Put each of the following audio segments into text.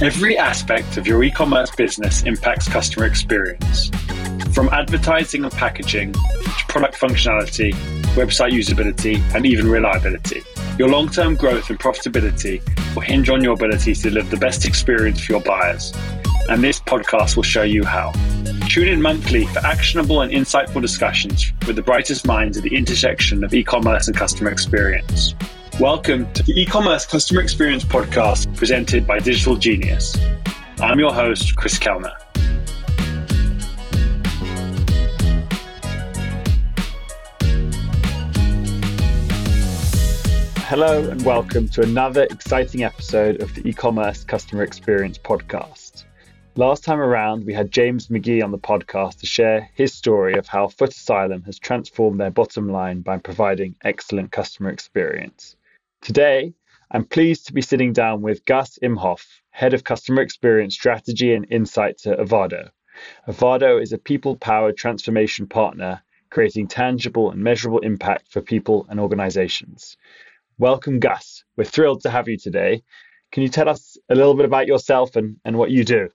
Every aspect of your e commerce business impacts customer experience. From advertising and packaging to product functionality, website usability, and even reliability. Your long term growth and profitability will hinge on your ability to deliver the best experience for your buyers. And this podcast will show you how. Tune in monthly for actionable and insightful discussions with the brightest minds at the intersection of e commerce and customer experience. Welcome to the e-commerce customer experience podcast presented by Digital Genius. I'm your host, Chris Kellner. Hello and welcome to another exciting episode of the e-commerce customer experience podcast. Last time around, we had James McGee on the podcast to share his story of how Foot Asylum has transformed their bottom line by providing excellent customer experience. Today, I'm pleased to be sitting down with Gus Imhof, Head of Customer Experience Strategy and Insights at Avado. Avado is a people powered transformation partner creating tangible and measurable impact for people and organizations. Welcome, Gus. We're thrilled to have you today. Can you tell us a little bit about yourself and, and what you do?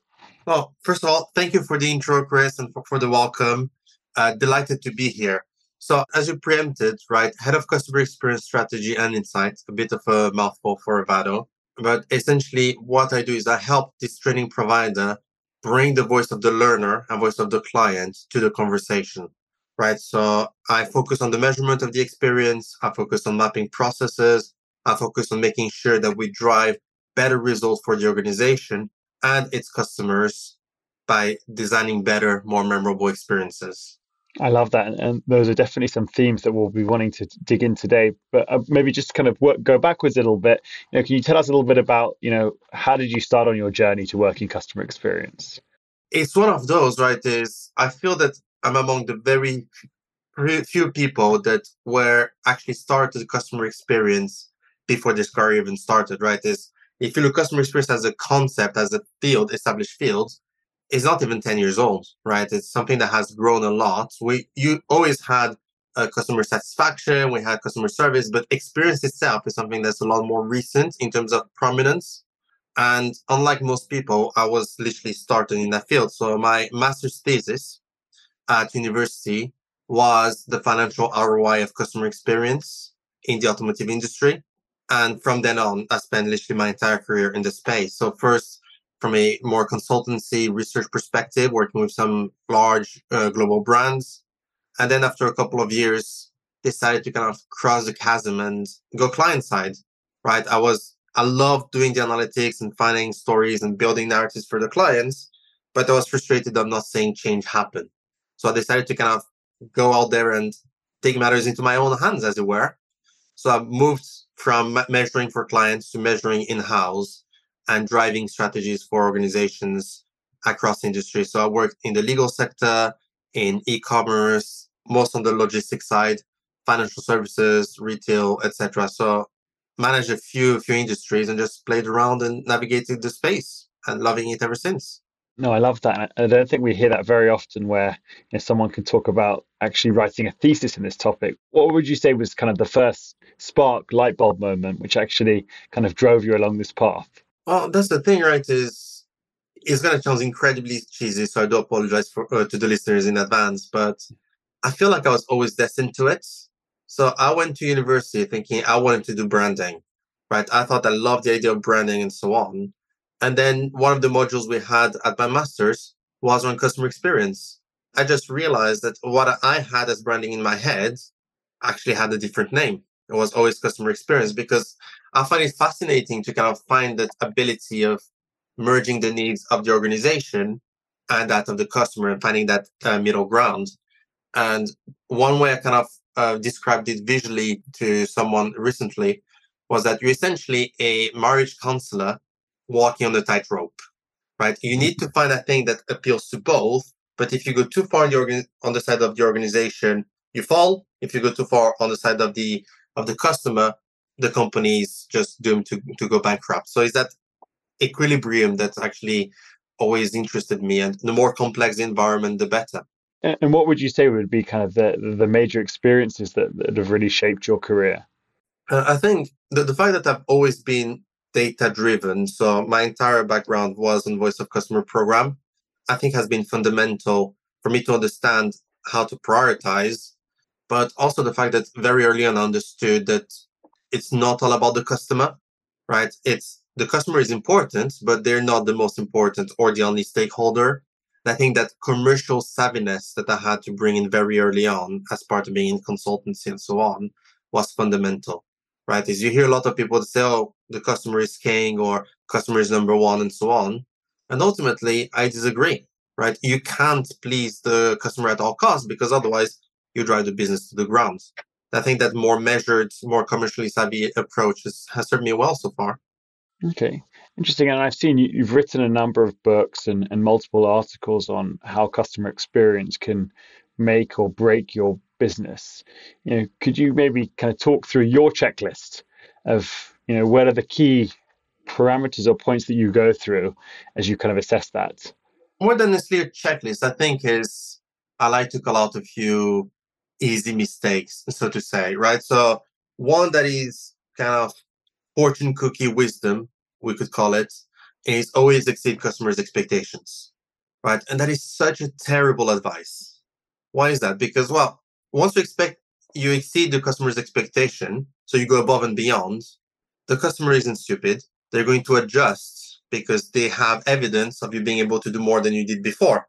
Well, first of all, thank you for the intro, Chris, and for, for the welcome. Uh, delighted to be here. So, as you preempted, right, head of customer experience strategy and insights, a bit of a mouthful for Avado. But essentially, what I do is I help this training provider bring the voice of the learner and voice of the client to the conversation, right? So, I focus on the measurement of the experience, I focus on mapping processes, I focus on making sure that we drive better results for the organization and its customers by designing better, more memorable experiences. I love that, and those are definitely some themes that we'll be wanting to dig in today. But uh, maybe just kind of work, go backwards a little bit. You know, can you tell us a little bit about you know how did you start on your journey to working customer experience? It's one of those, right? Is I feel that I'm among the very few people that were actually started customer experience before this career even started, right? Is if you look customer experience as a concept, as a field, established field, is not even 10 years old, right? It's something that has grown a lot. We you always had uh, customer satisfaction, we had customer service, but experience itself is something that's a lot more recent in terms of prominence. And unlike most people, I was literally starting in that field. So my master's thesis at university was the financial ROI of customer experience in the automotive industry. And from then on, I spent literally my entire career in the space. So first, from a more consultancy research perspective, working with some large uh, global brands. And then after a couple of years, decided to kind of cross the chasm and go client side, right? I was, I love doing the analytics and finding stories and building narratives for the clients, but I was frustrated of not seeing change happen. So I decided to kind of go out there and take matters into my own hands, as it were. So I moved from measuring for clients to measuring in house and driving strategies for organizations across industries. So I worked in the legal sector, in e-commerce, most on the logistics side, financial services, retail, etc. So managed a few few industries and just played around and navigated the space and loving it ever since. No, I love that. I don't think we hear that very often where you know, someone can talk about actually writing a thesis in this topic. What would you say was kind of the first spark light bulb moment which actually kind of drove you along this path? Well, that's the thing, right? Is it's gonna sound incredibly cheesy, so I do apologize for uh, to the listeners in advance. But I feel like I was always destined to it. So I went to university thinking I wanted to do branding, right? I thought I loved the idea of branding and so on. And then one of the modules we had at my master's was on customer experience. I just realized that what I had as branding in my head actually had a different name. It was always customer experience because I find it fascinating to kind of find that ability of merging the needs of the organization and that of the customer and finding that uh, middle ground. And one way I kind of uh, described it visually to someone recently was that you're essentially a marriage counselor walking on the tightrope, right? You need to find a thing that appeals to both. But if you go too far the, organ- on the side of the organization, you fall. If you go too far on the side of the of the customer, the company is just doomed to, to go bankrupt. So is that equilibrium that actually always interested me. And the more complex the environment, the better. And what would you say would be kind of the the major experiences that, that have really shaped your career? Uh, I think the, the fact that I've always been data driven, so my entire background was on voice of customer program, I think has been fundamental for me to understand how to prioritize, but also the fact that very early on I understood that it's not all about the customer, right? It's the customer is important, but they're not the most important or the only stakeholder. And I think that commercial savviness that I had to bring in very early on as part of being in consultancy and so on was fundamental, right? Is you hear a lot of people say, oh, the customer is king or customer is number one and so on. And ultimately, I disagree, right? You can't please the customer at all costs because otherwise you drive the business to the ground. I think that more measured, more commercially savvy approach has, has served me well so far. Okay, interesting. And I've seen you, have written a number of books and, and multiple articles on how customer experience can make or break your business. You know, could you maybe kind of talk through your checklist of you know what are the key parameters or points that you go through as you kind of assess that? More than necessarily a checklist, I think is I like to call out a few easy mistakes, so to say, right? So one that is kind of fortune cookie wisdom, we could call it, is always exceed customers' expectations, right? And that is such a terrible advice. Why is that? Because, well, once you expect you exceed the customer's expectation, so you go above and beyond, the customer isn't stupid. They're going to adjust because they have evidence of you being able to do more than you did before.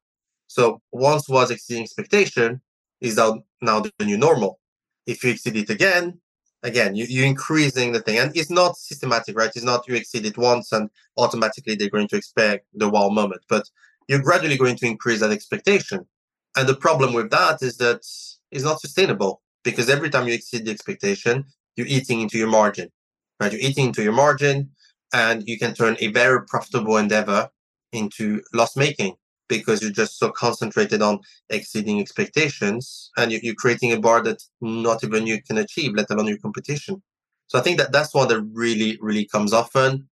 So once was exceeding expectation, is now, now the new normal. If you exceed it again, again, you, you're increasing the thing. And it's not systematic, right? It's not you exceed it once and automatically they're going to expect the wow moment, but you're gradually going to increase that expectation. And the problem with that is that it's not sustainable because every time you exceed the expectation, you're eating into your margin, right? You're eating into your margin and you can turn a very profitable endeavor into loss making because you're just so concentrated on exceeding expectations and you're creating a bar that not even you can achieve, let alone your competition. So I think that that's one that really, really comes often.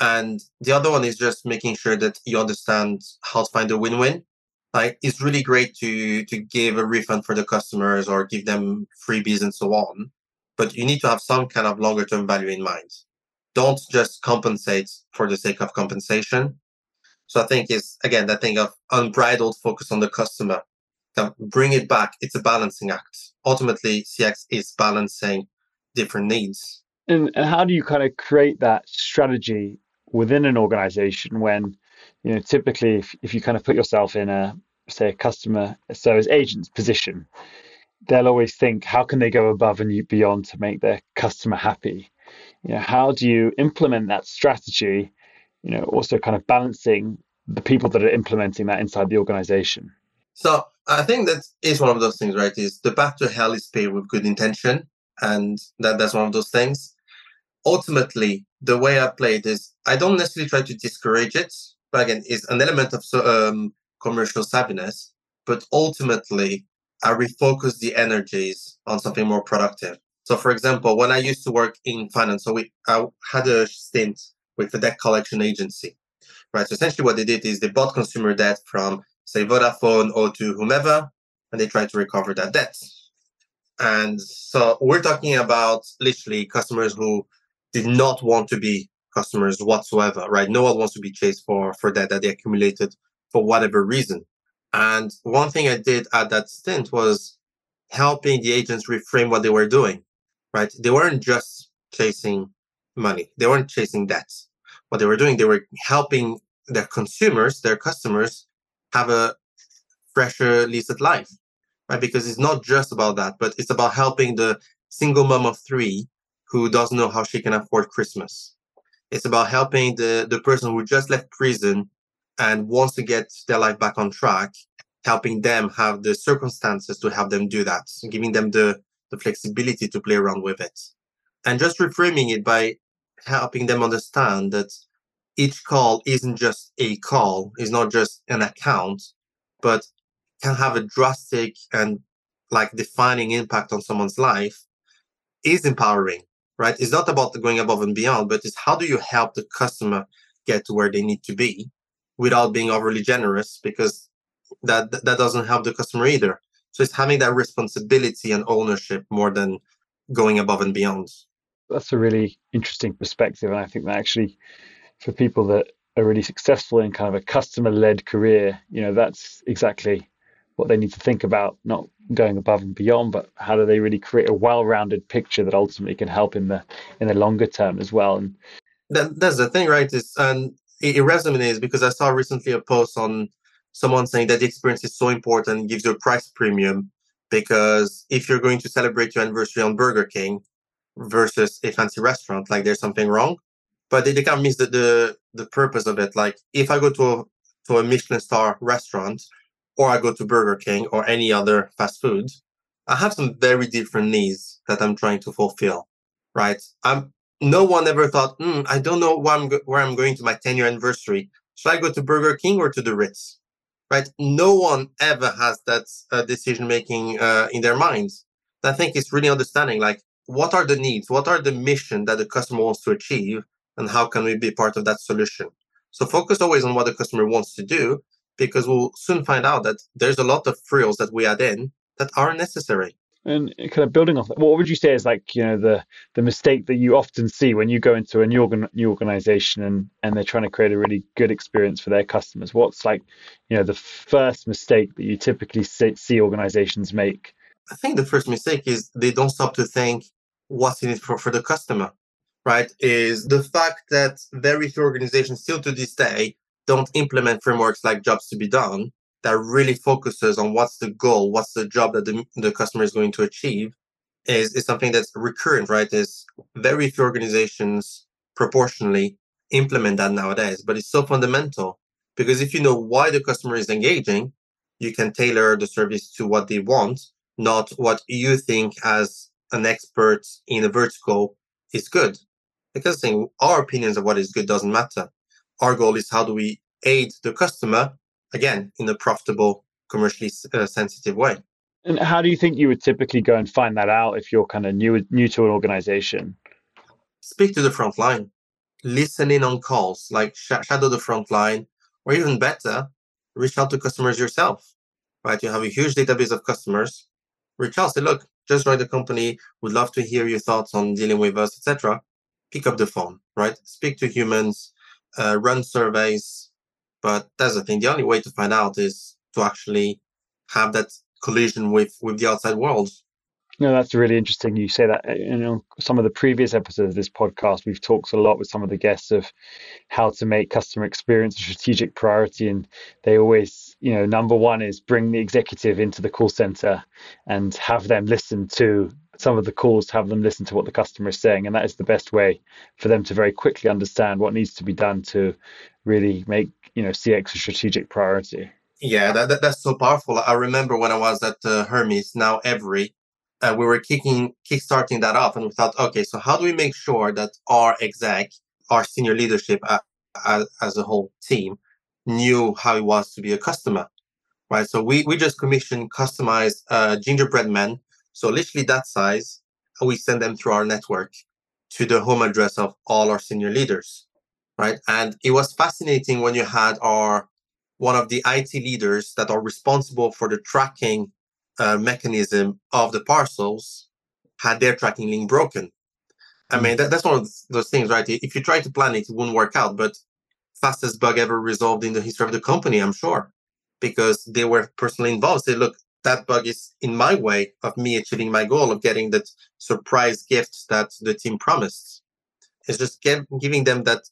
And the other one is just making sure that you understand how to find a win-win. Like it's really great to to give a refund for the customers or give them freebies and so on, but you need to have some kind of longer term value in mind. Don't just compensate for the sake of compensation so I think it's again that thing of unbridled focus on the customer. bring it back. It's a balancing act. Ultimately, CX is balancing different needs. And, and how do you kind of create that strategy within an organization when, you know, typically if, if you kind of put yourself in a say a customer service agent's position, they'll always think, how can they go above and beyond to make their customer happy? You know, how do you implement that strategy you know, also kind of balancing the people that are implementing that inside the organization. So I think that is one of those things, right? Is the path to hell is paved with good intention, and that that's one of those things. Ultimately, the way I play it is I don't necessarily try to discourage it, but again, it's an element of um, commercial savviness. But ultimately, I refocus the energies on something more productive. So, for example, when I used to work in finance, so we I had a stint with the debt collection agency, right? So essentially what they did is they bought consumer debt from, say, Vodafone or to whomever, and they tried to recover that debt. And so we're talking about literally customers who did not want to be customers whatsoever, right? No one wants to be chased for, for debt that they accumulated for whatever reason. And one thing I did at that stint was helping the agents reframe what they were doing, right? They weren't just chasing money. They weren't chasing debts what they were doing, they were helping their consumers, their customers, have a fresher lease at life, right? Because it's not just about that, but it's about helping the single mom of three who doesn't know how she can afford Christmas. It's about helping the, the person who just left prison and wants to get their life back on track, helping them have the circumstances to help them do that, giving them the, the flexibility to play around with it. And just reframing it by helping them understand that each call isn't just a call, is not just an account, but can have a drastic and like defining impact on someone's life is empowering, right? It's not about going above and beyond, but it's how do you help the customer get to where they need to be without being overly generous because that that doesn't help the customer either. So it's having that responsibility and ownership more than going above and beyond. That's a really interesting perspective. And I think that actually, for people that are really successful in kind of a customer led career, you know, that's exactly what they need to think about, not going above and beyond, but how do they really create a well-rounded picture that ultimately can help in the in the longer term as well. And that, that's the thing, right? Is and it, it resonates because I saw recently a post on someone saying that the experience is so important, gives you a price premium because if you're going to celebrate your anniversary on Burger King versus a fancy restaurant, like there's something wrong. But they, they kind of miss the, the the purpose of it. Like if I go to a to a Michelin star restaurant or I go to Burger King or any other fast food, I have some very different needs that I'm trying to fulfill, right? I'm no one ever thought, mm, I don't know where I'm, go- where I'm going to my 10 year anniversary. Should I go to Burger King or to the Ritz? Right? No one ever has that uh, decision making uh, in their minds. I think it's really understanding like what are the needs, what are the mission that the customer wants to achieve, and how can we be part of that solution? So focus always on what the customer wants to do, because we'll soon find out that there's a lot of frills that we add in that aren't necessary. And kind of building off that, what would you say is like you know the the mistake that you often see when you go into a new organ, new organization and and they're trying to create a really good experience for their customers? What's like you know the first mistake that you typically see organizations make? I think the first mistake is they don't stop to think what's in it for, for the customer, right? Is the fact that very few organizations still to this day don't implement frameworks like jobs to be done that really focuses on what's the goal, what's the job that the, the customer is going to achieve is, is something that's recurrent, right? Is very few organizations proportionally implement that nowadays, but it's so fundamental because if you know why the customer is engaging, you can tailor the service to what they want, not what you think as an expert in a vertical is good. Because our opinions of what is good doesn't matter. Our goal is how do we aid the customer again in a profitable commercially uh, sensitive way. And how do you think you would typically go and find that out if you're kind of new new to an organization? Speak to the front line. Listen in on calls like sh- shadow the front line or even better reach out to customers yourself right? You have a huge database of customers. Reach out say look just write the company would love to hear your thoughts on dealing with us etc pick up the phone right speak to humans uh, run surveys, but that's the thing. The only way to find out is to actually have that collision with with the outside world. No, that's really interesting. You say that. You know, some of the previous episodes of this podcast, we've talked a lot with some of the guests of how to make customer experience a strategic priority, and they always, you know, number one is bring the executive into the call center and have them listen to some of the calls have them listen to what the customer is saying and that is the best way for them to very quickly understand what needs to be done to really make you know cx a strategic priority yeah that, that that's so powerful i remember when i was at uh, hermes now Evri uh, we were kicking kickstarting that off and we thought okay so how do we make sure that our exec our senior leadership uh, as, a whole team knew how it was to be a customer? Right? So we we just commissioned customized uh, gingerbread men. So literally that size, we send them through our network to the home address of all our senior leaders, right? And it was fascinating when you had our one of the IT leaders that are responsible for the tracking uh, mechanism of the parcels had their tracking link broken. I hmm. mean, that, that's one of those things, right? If you try to plan it, it wouldn't work out. But fastest bug ever resolved in the history of the company, I'm sure, because they were personally involved. Say, look, that bug is in my way of me achieving my goal of getting that surprise gift that the team promised. It's just give, giving them that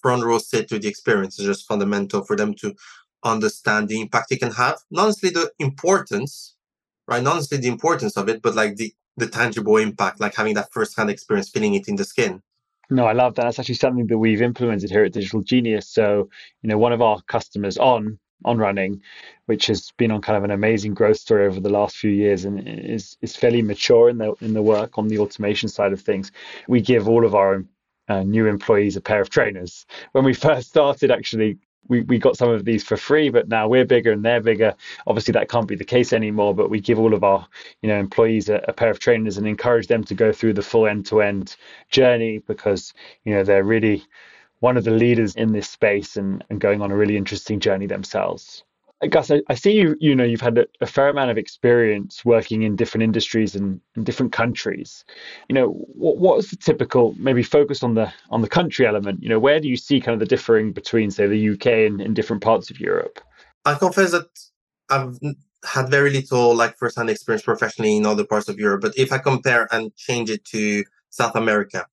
front row seat to the experience is just fundamental for them to understand the impact it can have. Not necessarily the importance, right? Not necessarily the importance of it, but like the the tangible impact, like having that first-hand experience, feeling it in the skin. No, I love that. That's actually something that we've implemented here at Digital Genius. So, you know, one of our customers on on running, which has been on kind of an amazing growth story over the last few years and is is fairly mature in the in the work on the automation side of things. We give all of our uh, new employees a pair of trainers. When we first started, actually, we, we got some of these for free, but now we're bigger and they're bigger. Obviously, that can't be the case anymore. But we give all of our you know employees a, a pair of trainers and encourage them to go through the full end to end journey because you know they're really one of the leaders in this space and, and going on a really interesting journey themselves. Gus, I, I, see you. You know, you've had a, a, fair amount of experience working in different industries and in different countries. You know, what what's the typical maybe focus on the on the country element? You know, where do you see kind of the differing between, say, the UK and, and different parts of Europe? I confess that I've had very little like first-hand experience professionally in other parts of Europe. But if I compare and change it to South America,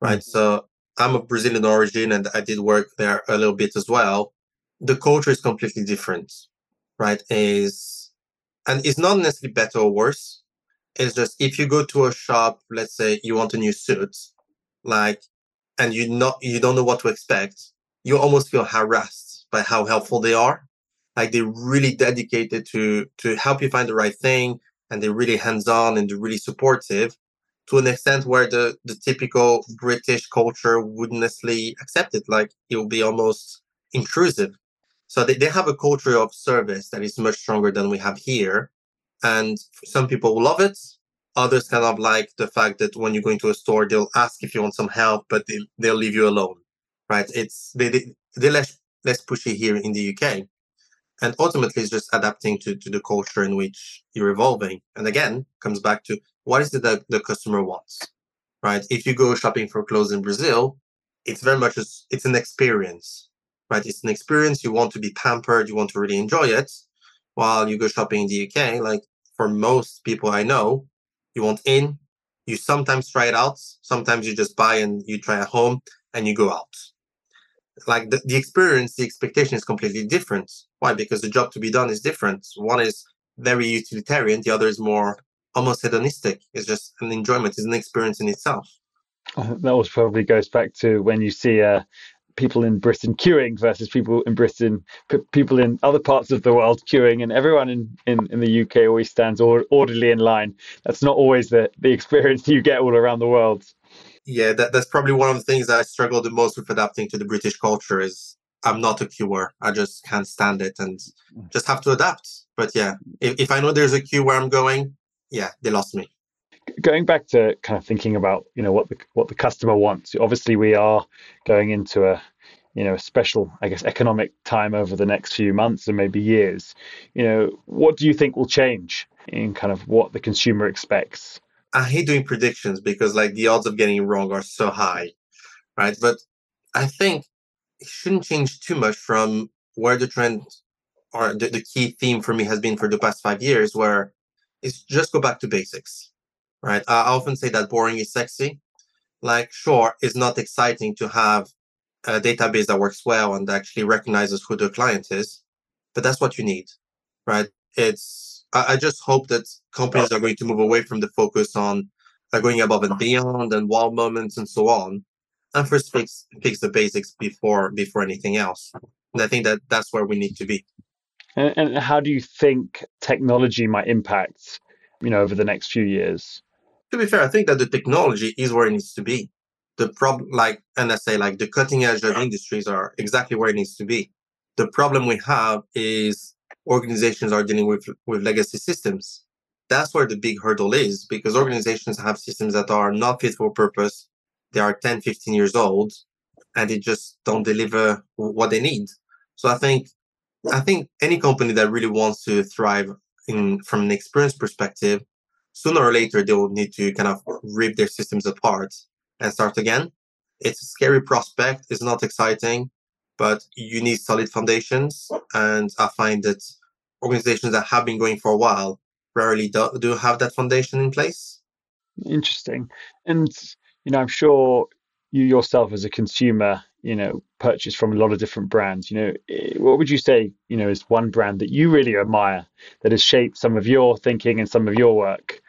right? Mm-hmm. So I'm of Brazilian origin and I did work there a little bit as well. The culture is completely different right, is, and it's not necessarily better or worse. It's just if you go to a shop, let's say you want a new suit, like, and you not you don't know what to expect, you almost feel harassed by how helpful they are. Like they're really dedicated to to help you find the right thing, and they're really hands on and they're really supportive to an extent where the the typical British culture wouldn't necessarily accept it. Like it will be almost intrusive. So they, they have a culture of service that is much stronger than we have here. And some people love it. Others kind of like the fact that when you go into a store, they'll ask if you want some help, but they, they'll leave you alone, right? It's they, they, they're less, less pushy here in the UK. And ultimately, it's just adapting to, to the culture in which you're evolving. And again, comes back to what is it that the customer wants, right? If you go shopping for clothes in Brazil, it's very much a, it's an experience right? It's an experience. You want to be pampered. You want to really enjoy it. While you go shopping in the UK, like for most people I know, you want in, you sometimes try it out. Sometimes you just buy and you try at home and you go out. Like the, the experience, the expectation is completely different. Why? Because the job to be done is different. One is very utilitarian. The other is more almost hedonistic. It's just an enjoyment. It's an experience in itself. That was probably goes back to when you see a, people in Britain queuing versus people in Britain, p- people in other parts of the world queuing, and everyone in, in, in the UK always stands or, orderly in line. That's not always the, the experience you get all around the world. Yeah, that, that's probably one of the things that I struggle the most with adapting to the British culture is I'm not a queuer. I just can't stand it and mm. just have to adapt. But yeah, if, if I know there's a queue where I'm going, yeah, they lost me going back to kind of thinking about you know what the what the customer wants obviously we are going into a you know a special i guess economic time over the next few months and maybe years. You know what do you think will change in kind of what the consumer expects? I hate doing predictions because like the odds of getting wrong are so high right? But i think it shouldn't change too much from where the trend or the, the key theme for me has been for the past five years where it's just go back to basics right? I often say that boring is sexy. Like, sure, it's not exciting to have a database that works well and actually recognizes who the client is, but that's what you need, right? It's, I, I just hope that companies are going to move away from the focus on uh, going above and beyond and wow moments and so on, and first fix fix the basics before before anything else. And I think that that's where we need to be. And, and how do you think technology might impact, you know, over the next few years? To be fair, I think that the technology is where it needs to be. The problem, like, and I say, like, the cutting edge of industries are exactly where it needs to be. The problem we have is organizations are dealing with with legacy systems. That's where the big hurdle is because organizations have systems that are not fit for purpose. They are 10, 15 years old and they just don't deliver what they need. So I think I think any company that really wants to thrive in from an experience perspective sooner or later they will need to kind of rip their systems apart and start again. It's a scary prospect. It's not exciting, but you need solid foundations. And I find that organizations that have been going for a while rarely do, do have that foundation in place. Interesting. And, you know, I'm sure you yourself as a consumer, you know, purchase from a lot of different brands. You know, eh, what would you say, you know, is one brand that you really admire that has shaped some of your thinking and some of your work?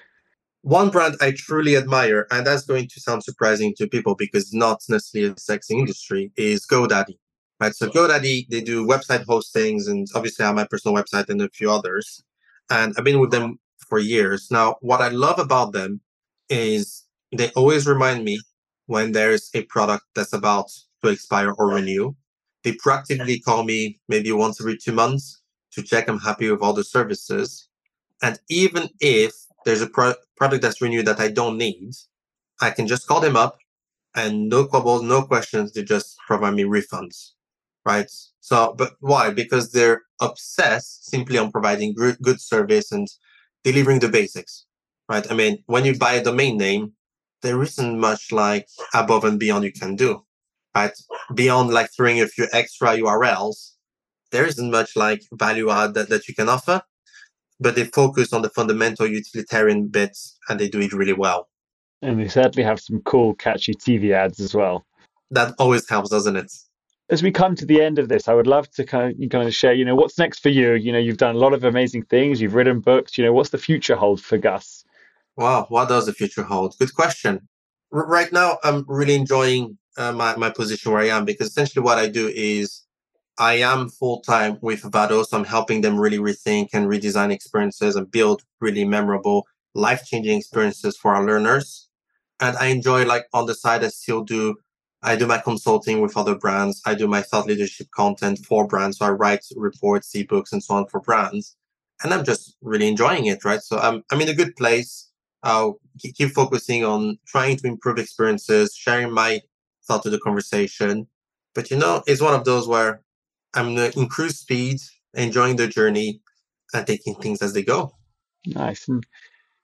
One brand I truly admire, and that's going to sound surprising to people because not necessarily a sexy industry, is GoDaddy. Right. So GoDaddy, they do website hostings and obviously I have my personal website and a few others. And I've been with them for years. Now, what I love about them is they always remind me when there's a product that's about to expire or renew. They proactively call me maybe once every two months to check I'm happy with all the services. And even if there's a pro- product that's renewed that I don't need, I can just call them up and no quibbles, no questions. They just provide me refunds. right? So, but why? Because they're obsessed simply on providing good, good service and delivering the basics, right? I mean, when you buy a domain name, there isn't much like above and beyond you can do, right? Beyond like throwing a few extra URLs, there isn't much like value add that, that you can offer, but they focus on the fundamental utilitarian bits and they do it really well. And they certainly have some cool, catchy TV ads as well. That always helps, doesn't it? As we come to the end of this, I would love to kind of, kind of share, you know, what's next for you? You know, you've done a lot of amazing things, you've written books, you know, what's the future hold for Gus? Wow, what does the future hold? Good question. R- right now, I'm really enjoying uh, my, my position where I am because essentially what I do is I am full time with Vado, so I'm helping them really rethink and redesign experiences and build really memorable, life changing experiences for our learners. And I enjoy, like, on the side, I still do, I do my consulting with other brands. I do my thought leadership content for brands. So I write reports, ebooks, and so on for brands. And I'm just really enjoying it, right? So I'm, I'm in a good place. I'll keep focusing on trying to improve experiences, sharing my thought to the conversation. But you know, it's one of those where I'm in cruise speed, enjoying the journey and taking things as they go. Nice. And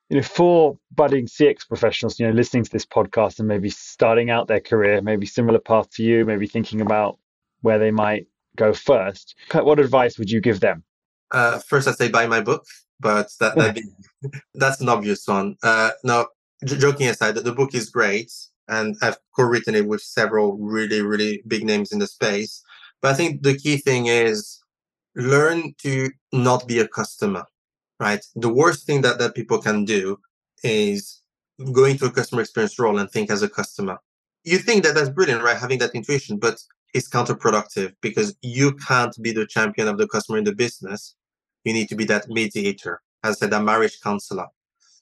you know, for budding CX professionals, you know, listening to this podcast and maybe starting out their career, maybe similar path to you, maybe thinking about where they might go first, what advice would you give them? Uh, first, I'd say buy my book, but that, that be, that's an obvious one. Uh, no, j- joking aside, the book is great, and I've co-written it with several really, really big names in the space. But I think the key thing is learn to not be a customer, right? The worst thing that, that people can do is go into a customer experience role and think as a customer. You think that that's brilliant, right? Having that intuition, but it's counterproductive because you can't be the champion of the customer in the business. You need to be that mediator, as I said, a marriage counselor.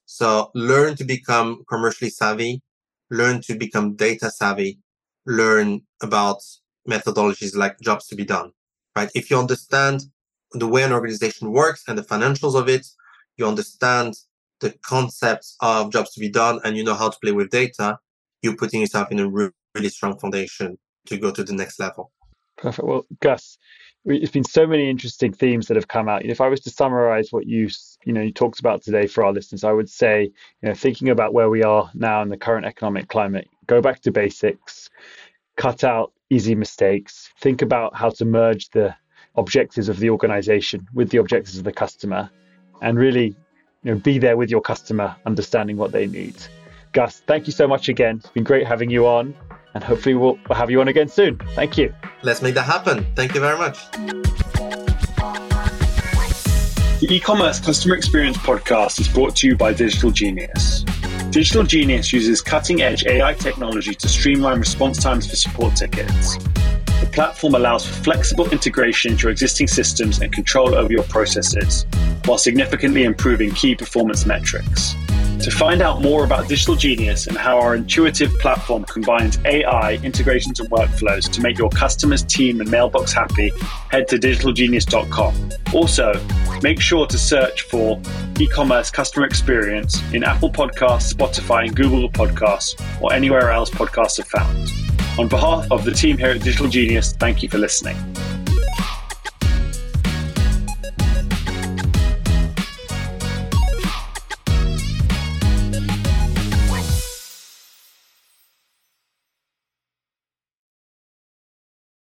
So learn to become commercially savvy, learn to become data savvy, learn about methodologies like jobs to be done, right? If you understand the way an organization works and the financials of it, you understand the concepts of jobs to be done, and you know how to play with data, you're putting yourself in a really strong foundation to go to the next level. Perfect. Well, Gus, it's been so many interesting themes that have come out. If I was to summarize what you you know you talked about today for our listeners, I would say you know thinking about where we are now in the current economic climate, go back to basics, cut out easy mistakes, think about how to merge the objectives of the organization with the objectives of the customer, and really you know, be there with your customer, understanding what they need. Gus, thank you so much again. It's been great having you on, and hopefully we'll, we'll have you on again soon. Thank you. Let's make that happen. Thank you very much. The e-commerce customer experience podcast is brought to you by Digital Genius. Digital Genius uses cutting edge AI technology to streamline response times for support tickets. Platform allows for flexible integration into existing systems and control over your processes, while significantly improving key performance metrics. To find out more about Digital Genius and how our intuitive platform combines AI, integrations, and workflows to make your customers, team, and mailbox happy, head to digitalgenius.com. Also, make sure to search for e commerce customer experience in Apple Podcasts, Spotify, and Google Podcasts, or anywhere else podcasts are found. On behalf of the team here at Digital Genius, thank you for listening.